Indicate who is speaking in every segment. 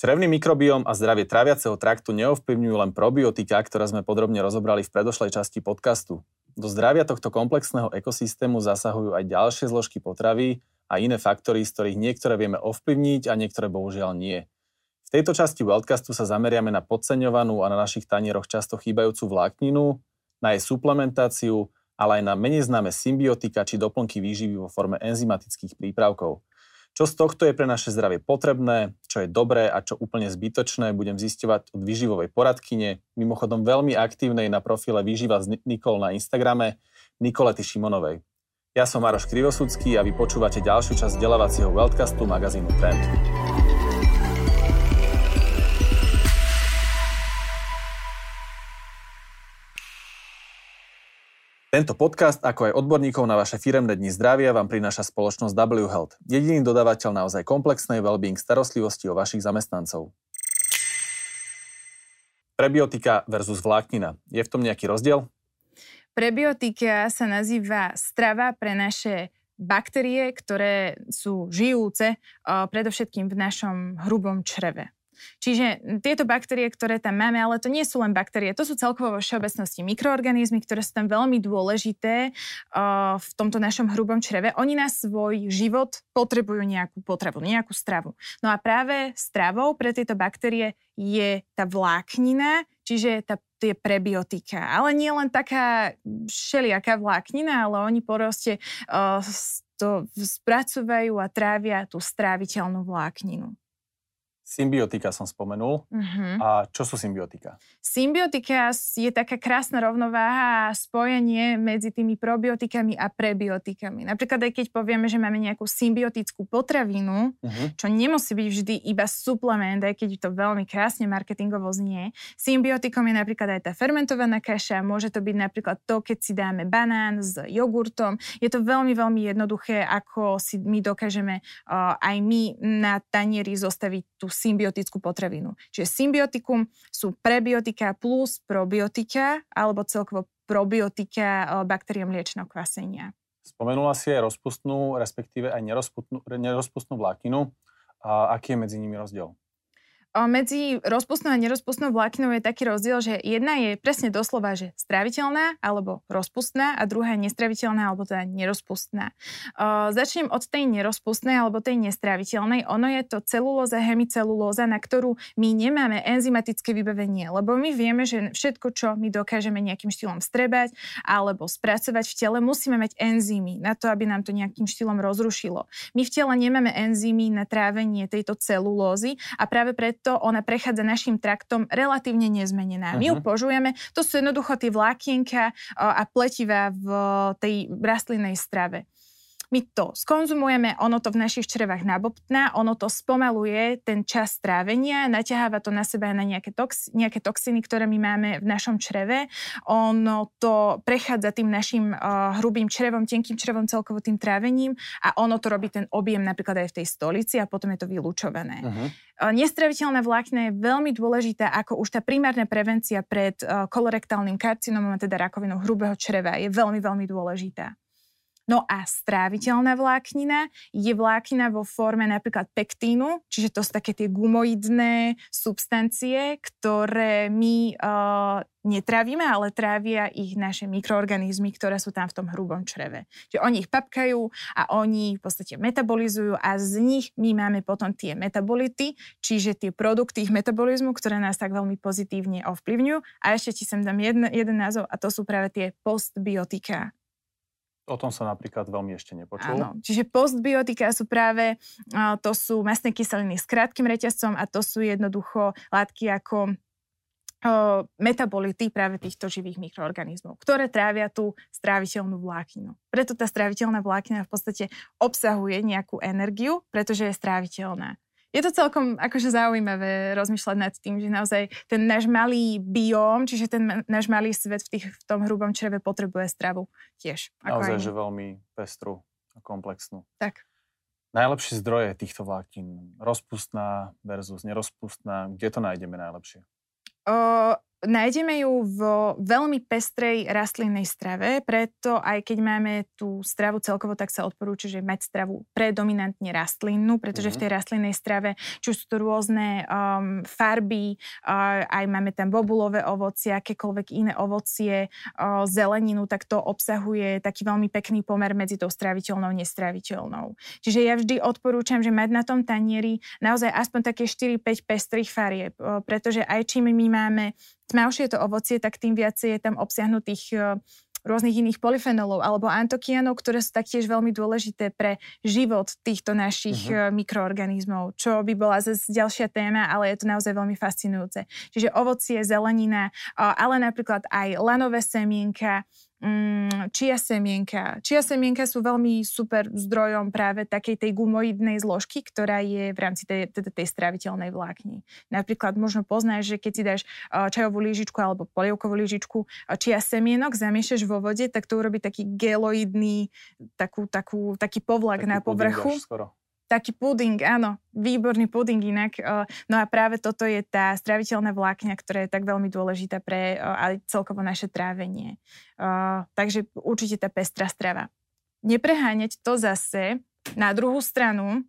Speaker 1: Črevný mikrobióm a zdravie traviaceho traktu neovplyvňujú len probiotika, ktoré sme podrobne rozobrali v predošlej časti podcastu. Do zdravia tohto komplexného ekosystému zasahujú aj ďalšie zložky potravy a iné faktory, z ktorých niektoré vieme ovplyvniť a niektoré bohužiaľ nie. V tejto časti Wildcastu sa zameriame na podceňovanú a na našich tanieroch často chýbajúcu vlákninu, na jej suplementáciu, ale aj na menej známe symbiotika či doplnky výživy vo forme enzymatických prípravkov. Čo z tohto je pre naše zdravie potrebné, čo je dobré a čo úplne zbytočné, budem zisťovať od výživovej poradkyne, mimochodom veľmi aktívnej na profile Výživa z Nikol na Instagrame, Nikolety Šimonovej. Ja som Maroš Krivosudský a vy počúvate ďalšiu časť vzdelávacieho Weltcastu magazínu Trend. Tento podcast, ako aj odborníkov na vaše firemné dni zdravia, vám prináša spoločnosť W Health, jediný dodávateľ naozaj komplexnej well-being starostlivosti o vašich zamestnancov. Prebiotika versus vláknina. Je v tom nejaký rozdiel?
Speaker 2: Prebiotika sa nazýva strava pre naše baktérie, ktoré sú žijúce predovšetkým v našom hrubom čreve. Čiže tieto baktérie, ktoré tam máme, ale to nie sú len baktérie, to sú celkovo vo všeobecnosti mikroorganizmy, ktoré sú tam veľmi dôležité uh, v tomto našom hrubom čreve. Oni na svoj život potrebujú nejakú potravu, nejakú stravu. No a práve stravou pre tieto baktérie je tá vláknina, čiže tá tie prebiotika. Ale nie len taká všelijaká vláknina, ale oni proste uh, to spracovajú a trávia tú stráviteľnú vlákninu.
Speaker 1: Symbiotika som spomenul. Uh-huh. A čo sú symbiotika?
Speaker 2: Symbiotika je taká krásna rovnováha a spojenie medzi tými probiotikami a prebiotikami. Napríklad aj keď povieme, že máme nejakú symbiotickú potravinu, uh-huh. čo nemusí byť vždy iba suplement, aj keď to veľmi krásne marketingovo znie. Symbiotikom je napríklad aj tá fermentovaná kaša, môže to byť napríklad to, keď si dáme banán s jogurtom. Je to veľmi, veľmi jednoduché, ako si my dokážeme uh, aj my na tanieri zostaviť tú symbiotickú potravinu. Čiže symbiotikum sú prebiotika plus probiotika alebo celkovo probiotika eh, baktérií mliečného kvasenia.
Speaker 1: Spomenula si aj rozpustnú, respektíve aj nerozpustnú, nerozpustnú vlákinu. A aký je medzi nimi rozdiel?
Speaker 2: Medzi rozpustnou a nerozpustnou vlákninou je taký rozdiel, že jedna je presne doslova, že straviteľná alebo rozpustná a druhá je nestraviteľná alebo teda nerozpustná. Začnem od tej nerozpustnej alebo tej nestraviteľnej. Ono je to celulóza, hemicelulóza, na ktorú my nemáme enzymatické vybavenie, lebo my vieme, že všetko, čo my dokážeme nejakým štýlom strebať alebo spracovať v tele, musíme mať enzymy na to, aby nám to nejakým štýlom rozrušilo. My v tele nemáme enzymy na trávenie tejto celulózy a práve preto preto ona prechádza našim traktom relatívne nezmenená. Uh-huh. My ju mhm. požujeme, to sú jednoducho tie vlákienka a pletiva v tej rastlinnej strave. My to skonzumujeme, ono to v našich črevách nabobtná, ono to spomaluje ten čas strávenia, naťaháva to na seba na nejaké, tox, nejaké toxiny, ktoré my máme v našom čreve. Ono to prechádza tým našim uh, hrubým črevom, tenkým črevom, celkovo tým trávením a ono to robí ten objem napríklad aj v tej stolici a potom je to vylúčované. Uh-huh. Uh, nestraviteľné vlákne je veľmi dôležité ako už tá primárna prevencia pred uh, kolorektálnym karcinomom, teda rakovinou hrubého čreva je veľmi, veľmi dôležitá. No a stráviteľná vláknina je vláknina vo forme napríklad pektínu, čiže to sú také tie gumoidné substancie, ktoré my uh, netravíme, ale trávia ich naše mikroorganizmy, ktoré sú tam v tom hrubom čreve. Čiže oni ich papkajú a oni v podstate metabolizujú a z nich my máme potom tie metabolity, čiže tie produkty ich metabolizmu, ktoré nás tak veľmi pozitívne ovplyvňujú. A ešte ti sem dám jeden, jeden názov a to sú práve tie postbiotika.
Speaker 1: O tom som napríklad veľmi ešte nepočul. Áno,
Speaker 2: čiže postbiotika sú práve, to sú masné kyseliny s krátkým reťazcom a to sú jednoducho látky ako metabolity práve týchto živých mikroorganizmov, ktoré trávia tú stráviteľnú vlákninu. Preto tá stráviteľná vláknina v podstate obsahuje nejakú energiu, pretože je stráviteľná je to celkom akože zaujímavé rozmýšľať nad tým, že naozaj ten náš malý bióm, čiže ten náš malý svet v, tých, v tom hrubom čreve potrebuje stravu tiež.
Speaker 1: Ako naozaj, aj... že veľmi pestru a komplexnú.
Speaker 2: Tak.
Speaker 1: Najlepšie zdroje týchto vláknin, rozpustná versus nerozpustná, kde to nájdeme najlepšie?
Speaker 2: O, Nájdeme ju v veľmi pestrej rastlinnej strave, preto aj keď máme tú stravu celkovo, tak sa odporúča, že mať stravu predominantne rastlinnú, pretože mm-hmm. v tej rastlinnej strave, či sú to rôzne um, farby, uh, aj máme tam bobulové ovocie, akékoľvek iné ovocie, uh, zeleninu, tak to obsahuje taký veľmi pekný pomer medzi tou straviteľnou a nestraviteľnou. Čiže ja vždy odporúčam, že mať na tom tanieri naozaj aspoň také 4-5 pestrých farieb, uh, pretože aj čím my máme tmavšie to ovocie, tak tým viacej je tam obsiahnutých e, rôznych iných polyfenolov alebo antokianov, ktoré sú taktiež veľmi dôležité pre život týchto našich uh-huh. mikroorganizmov, čo by bola zase ďalšia téma, ale je to naozaj veľmi fascinujúce. Čiže ovocie, zelenina, ale napríklad aj lanové semienka, čia semienka. Čia semienka sú veľmi super zdrojom práve takej tej gumoidnej zložky, ktorá je v rámci tej, tej, tej straviteľnej vlákni. Napríklad možno poznáš, že keď si dáš uh, čajovú lyžičku alebo polievkovú lyžičku uh, čia semienok, zamiešaš vo vode, tak to urobí taký geloidný, takú, takú, taký povlak taký na povrchu. Skoro. Taký puding, áno, výborný puding inak. No a práve toto je tá straviteľná vlákňa, ktorá je tak veľmi dôležitá pre aj celkovo naše trávenie. Takže určite tá pestrá strava. Nepreháňať to zase na druhú stranu,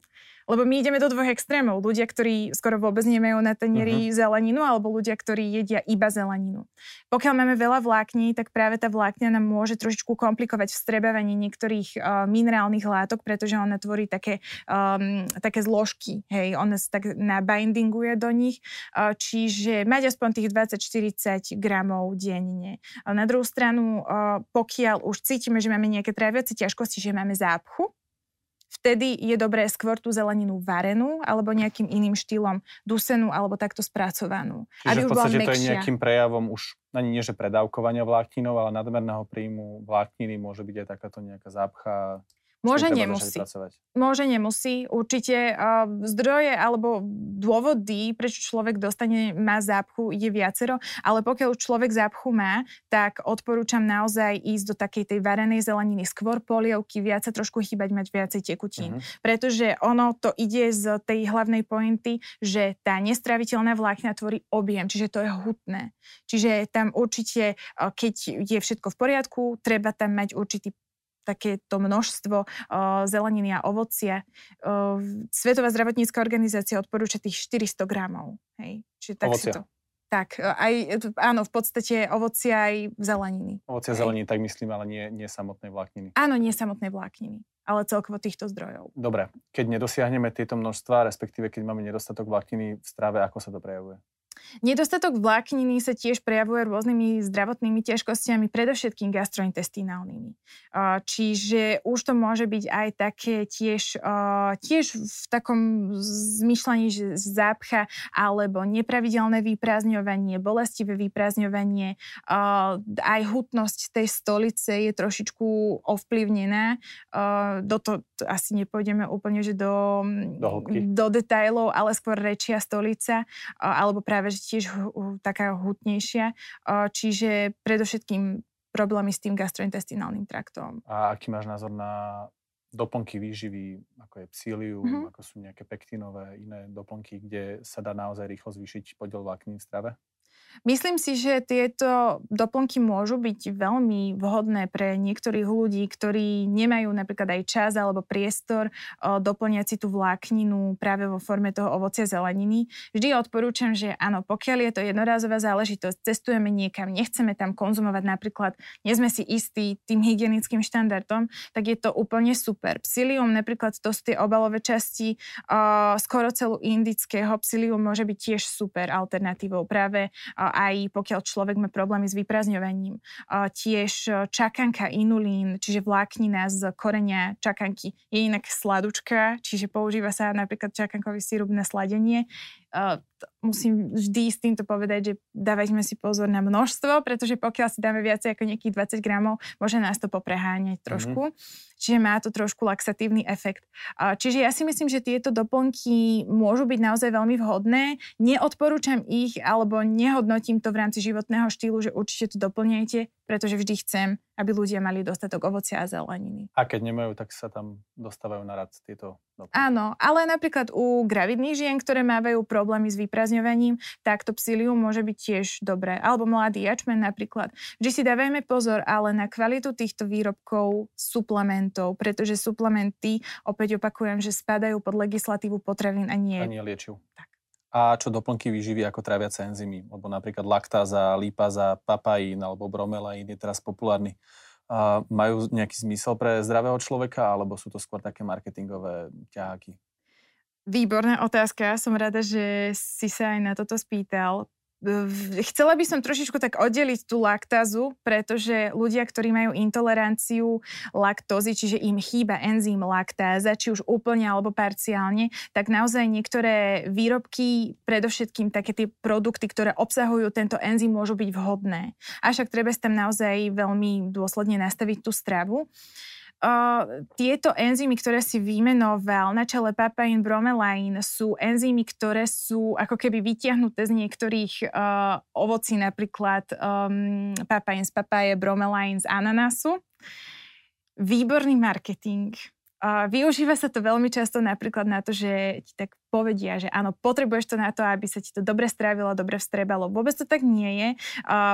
Speaker 2: lebo my ideme do dvoch extrémov. Ľudia, ktorí skoro vôbec nemajú na tanieri uh-huh. zeleninu, alebo ľudia, ktorí jedia iba zeleninu. Pokiaľ máme veľa vlákní, tak práve tá vlákňa nám môže trošičku komplikovať vstrebávanie niektorých uh, minerálnych látok, pretože ona tvorí také, um, také zložky. Hej, ona sa tak nabindinguje do nich. Uh, čiže mať aspoň tých 20-40 gramov denne. Uh, na druhú stranu, uh, pokiaľ už cítime, že máme nejaké tráviace ťažkosti, že máme zápchu, vtedy je dobré skôr tú zeleninu varenú alebo nejakým iným štýlom dusenú alebo takto spracovanú.
Speaker 1: Čiže aby v podstate to je nejakým prejavom už ani nie, že predávkovania vlákninov, ale nadmerného príjmu vlákniny môže byť aj takáto nejaká zápcha
Speaker 2: Môže, nemusí. Môže, nemusí. Určite uh, zdroje alebo dôvody, prečo človek dostane, má zápchu, je viacero, ale pokiaľ človek zápchu má, tak odporúčam naozaj ísť do takej tej varenej zeleniny, skôr polievky, viac sa trošku chýbať, mať viacej tekutín. Uh-huh. Pretože ono to ide z tej hlavnej pointy, že tá nestraviteľná vlákna tvorí objem, čiže to je hutné. Čiže tam určite, keď je všetko v poriadku, treba tam mať určitý takéto množstvo uh, zeleniny a ovocia. Uh, Svetová zdravotnícka organizácia odporúča tých 400 gramov. Hej. Čiže tak ovocia. si to... Tak, aj, áno, v podstate ovocia aj zeleniny.
Speaker 1: Ovocia, zeleniny, tak myslím, ale nie, nie samotné vlákniny.
Speaker 2: Áno, nie samotné vlákniny, ale celkovo týchto zdrojov.
Speaker 1: Dobre, keď nedosiahneme tieto množstva, respektíve keď máme nedostatok vlákniny v strave, ako sa to prejavuje?
Speaker 2: Nedostatok vlákniny sa tiež prejavuje rôznymi zdravotnými ťažkostiami, predovšetkým gastrointestinálnymi. Čiže už to môže byť aj také tiež, tiež v takom zmyšľaní, že zápcha alebo nepravidelné vyprázdňovanie, bolestivé vyprázdňovanie, aj hutnosť tej stolice je trošičku ovplyvnená. Do to asi nepôjdeme úplne že do, do, do detailov, ale skôr rečia stolica, alebo práve že tiež taká hutnejšia. Čiže predovšetkým problémy s tým gastrointestinálnym traktom.
Speaker 1: A aký máš názor na doplnky výživy, ako je psílium, mm-hmm. ako sú nejaké pektinové, iné doplnky, kde sa dá naozaj rýchlo zvýšiť podiel vláknín v strave?
Speaker 2: Myslím si, že tieto doplnky môžu byť veľmi vhodné pre niektorých ľudí, ktorí nemajú napríklad aj čas alebo priestor doplňať si tú vlákninu práve vo forme toho ovocia zeleniny. Vždy odporúčam, že áno, pokiaľ je to jednorázová záležitosť, cestujeme niekam, nechceme tam konzumovať napríklad, nie sme si istí tým hygienickým štandardom, tak je to úplne super. Psilium, napríklad to sú tie obalové časti skoro celú indického psilium môže byť tiež super alternatívou práve aj pokiaľ človek má problémy s vyprázdňovaním. Tiež čakanka inulín, čiže vláknina z korenia čakanky je inak sladučka, čiže používa sa napríklad čakankový sírup na sladenie musím vždy s týmto povedať, že dávajme si pozor na množstvo, pretože pokiaľ si dáme viac ako nejakých 20 gramov, môže nás to popreháňať mhm. trošku. Mm-hmm. Čiže má to trošku laxatívny efekt. Čiže ja si myslím, že tieto doplnky môžu byť naozaj veľmi vhodné. Neodporúčam ich alebo nehodnotím to v rámci životného štýlu, že určite to doplňajte. Pretože vždy chcem, aby ľudia mali dostatok ovocia a zeleniny.
Speaker 1: A keď nemajú, tak sa tam dostávajú na rad tieto doplnky.
Speaker 2: Áno, ale napríklad u gravidných žien, ktoré mávajú problémy s vyprazňovaním, tak to psilium môže byť tiež dobré. Alebo mladý jačmen napríklad. Vždy si dávajme pozor ale na kvalitu týchto výrobkov, suplementov, pretože suplementy, opäť opakujem, že spadajú pod legislatívu potravín a nie...
Speaker 1: A nie liečiv. Tak a čo doplnky výživy ako tráviace enzymy, lebo napríklad laktáza, lípaza, papajín alebo bromelaín je teraz populárny. A majú nejaký zmysel pre zdravého človeka, alebo sú to skôr také marketingové ťaháky?
Speaker 2: Výborná otázka. Som rada, že si sa aj na toto spýtal chcela by som trošičku tak oddeliť tú laktázu, pretože ľudia, ktorí majú intoleranciu laktózy, čiže im chýba enzym laktáza, či už úplne alebo parciálne, tak naozaj niektoré výrobky, predovšetkým také tie produkty, ktoré obsahujú tento enzym, môžu byť vhodné. Avšak treba tam naozaj veľmi dôsledne nastaviť tú stravu. Uh, tieto enzymy, ktoré si vymenoval, na čele papain, bromelain, sú enzymy, ktoré sú ako keby vytiahnuté z niektorých uh, ovocí, napríklad um, papain z papaje, bromelain z ananasu. Výborný marketing využíva sa to veľmi často napríklad na to, že ti tak povedia, že áno, potrebuješ to na to, aby sa ti to dobre strávilo, dobre vstrebalo. Vôbec to tak nie je.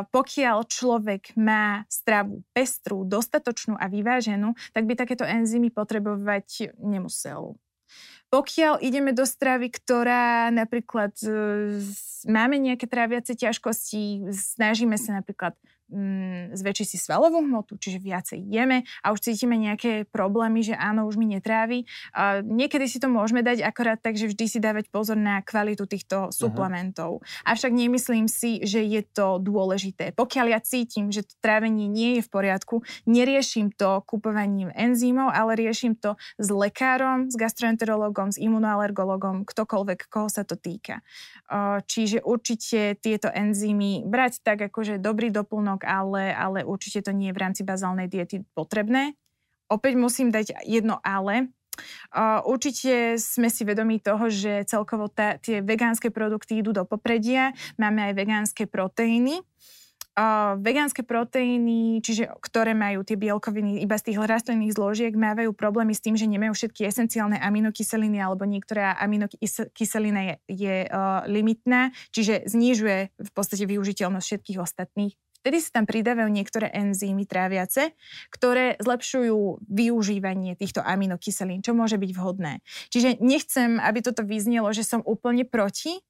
Speaker 2: Pokiaľ človek má stravu pestrú, dostatočnú a vyváženú, tak by takéto enzymy potrebovať nemusel. Pokiaľ ideme do stravy, ktorá napríklad uh, máme nejaké tráviace ťažkosti, snažíme sa napríklad mm, zväčší si svalovú hmotu, čiže viacej jeme a už cítime nejaké problémy, že áno, už mi netrávi. A niekedy si to môžeme dať akorát tak, že vždy si dávať pozor na kvalitu týchto mhm. suplementov. Uh-huh. Avšak nemyslím si, že je to dôležité. Pokiaľ ja cítim, že to trávenie nie je v poriadku, neriešim to kupovaním enzymov, ale riešim to s lekárom, s gastroenterologom, s imunoalergologom, ktokoľvek, koho sa to týka. Čiže určite tieto enzymy brať tak, akože dobrý doplnok doplnok, ale, ale určite to nie je v rámci bazálnej diety potrebné. Opäť musím dať jedno ale. Určite sme si vedomí toho, že celkovo tá, tie vegánske produkty idú do popredia. Máme aj vegánske proteíny. Uh, vegánske proteíny, čiže ktoré majú tie bielkoviny iba z tých rastlinných zložiek, mávajú problémy s tým, že nemajú všetky esenciálne aminokyseliny alebo niektorá aminokyselina je, je uh, limitná, čiže znižuje v podstate využiteľnosť všetkých ostatných Vtedy sa tam pridávajú niektoré enzymy tráviace, ktoré zlepšujú využívanie týchto aminokyselín, čo môže byť vhodné. Čiže nechcem, aby toto vyznelo, že som úplne proti.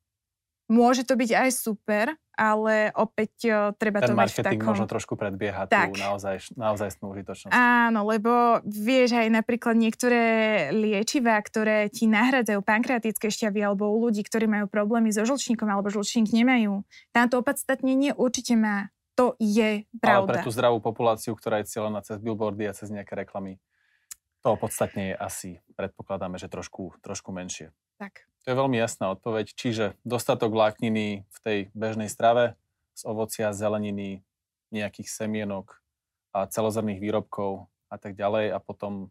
Speaker 2: Môže to byť aj super, ale opäť uh, treba
Speaker 1: Ten
Speaker 2: to mať v
Speaker 1: takom... možno trošku predbieha tak. tú naozaj, naozaj užitočnosť.
Speaker 2: Áno, lebo vieš aj napríklad niektoré liečivá, ktoré ti nahradzajú pankreatické šťavy alebo u ľudí, ktorí majú problémy so žlčníkom alebo žlčník nemajú. Táto opodstatnenie určite má to je pravda.
Speaker 1: Ale pre tú zdravú populáciu, ktorá je cieľená cez billboardy a cez nejaké reklamy, to podstatne je asi, predpokladáme, že trošku, trošku menšie.
Speaker 2: Tak.
Speaker 1: To je veľmi jasná odpoveď. Čiže dostatok vlákniny v tej bežnej strave z ovocia, zeleniny, nejakých semienok a celozrných výrobkov a tak ďalej a potom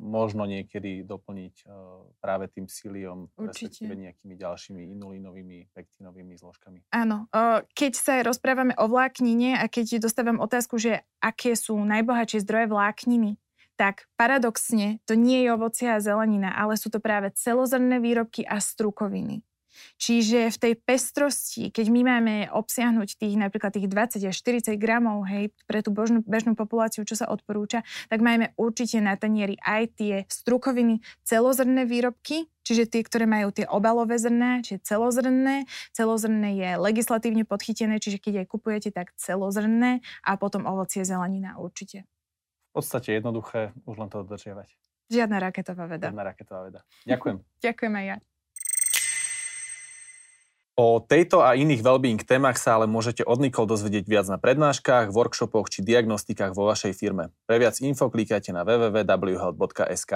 Speaker 1: možno niekedy doplniť e, práve tým psíliom, respektíve nejakými ďalšími inulínovými, pektínovými zložkami.
Speaker 2: Áno. Keď sa rozprávame o vláknine a keď dostávam otázku, že aké sú najbohatšie zdroje vlákniny, tak paradoxne to nie je ovocie a zelenina, ale sú to práve celozrnné výrobky a strukoviny. Čiže v tej pestrosti, keď my máme obsiahnuť tých napríklad tých 20 až 40 gramov hej, pre tú bežnú, bežnú populáciu, čo sa odporúča, tak máme určite na tanieri aj tie strukoviny, celozrné výrobky, čiže tie, ktoré majú tie obalové zrná, čiže celozrné. Celozrné je legislatívne podchytené, čiže keď aj kupujete, tak celozrné a potom ovocie, zelenina určite.
Speaker 1: V podstate jednoduché, už len to dodržiavať.
Speaker 2: Žiadna raketová veda.
Speaker 1: Žiadna raketová veda. Ďakujem.
Speaker 2: Ďakujem aj ja.
Speaker 1: O tejto a iných wellbeing témach sa ale môžete od Nikol dozvedieť viac na prednáškach, workshopoch či diagnostikách vo vašej firme. Pre viac info klikajte na www.whealth.sk.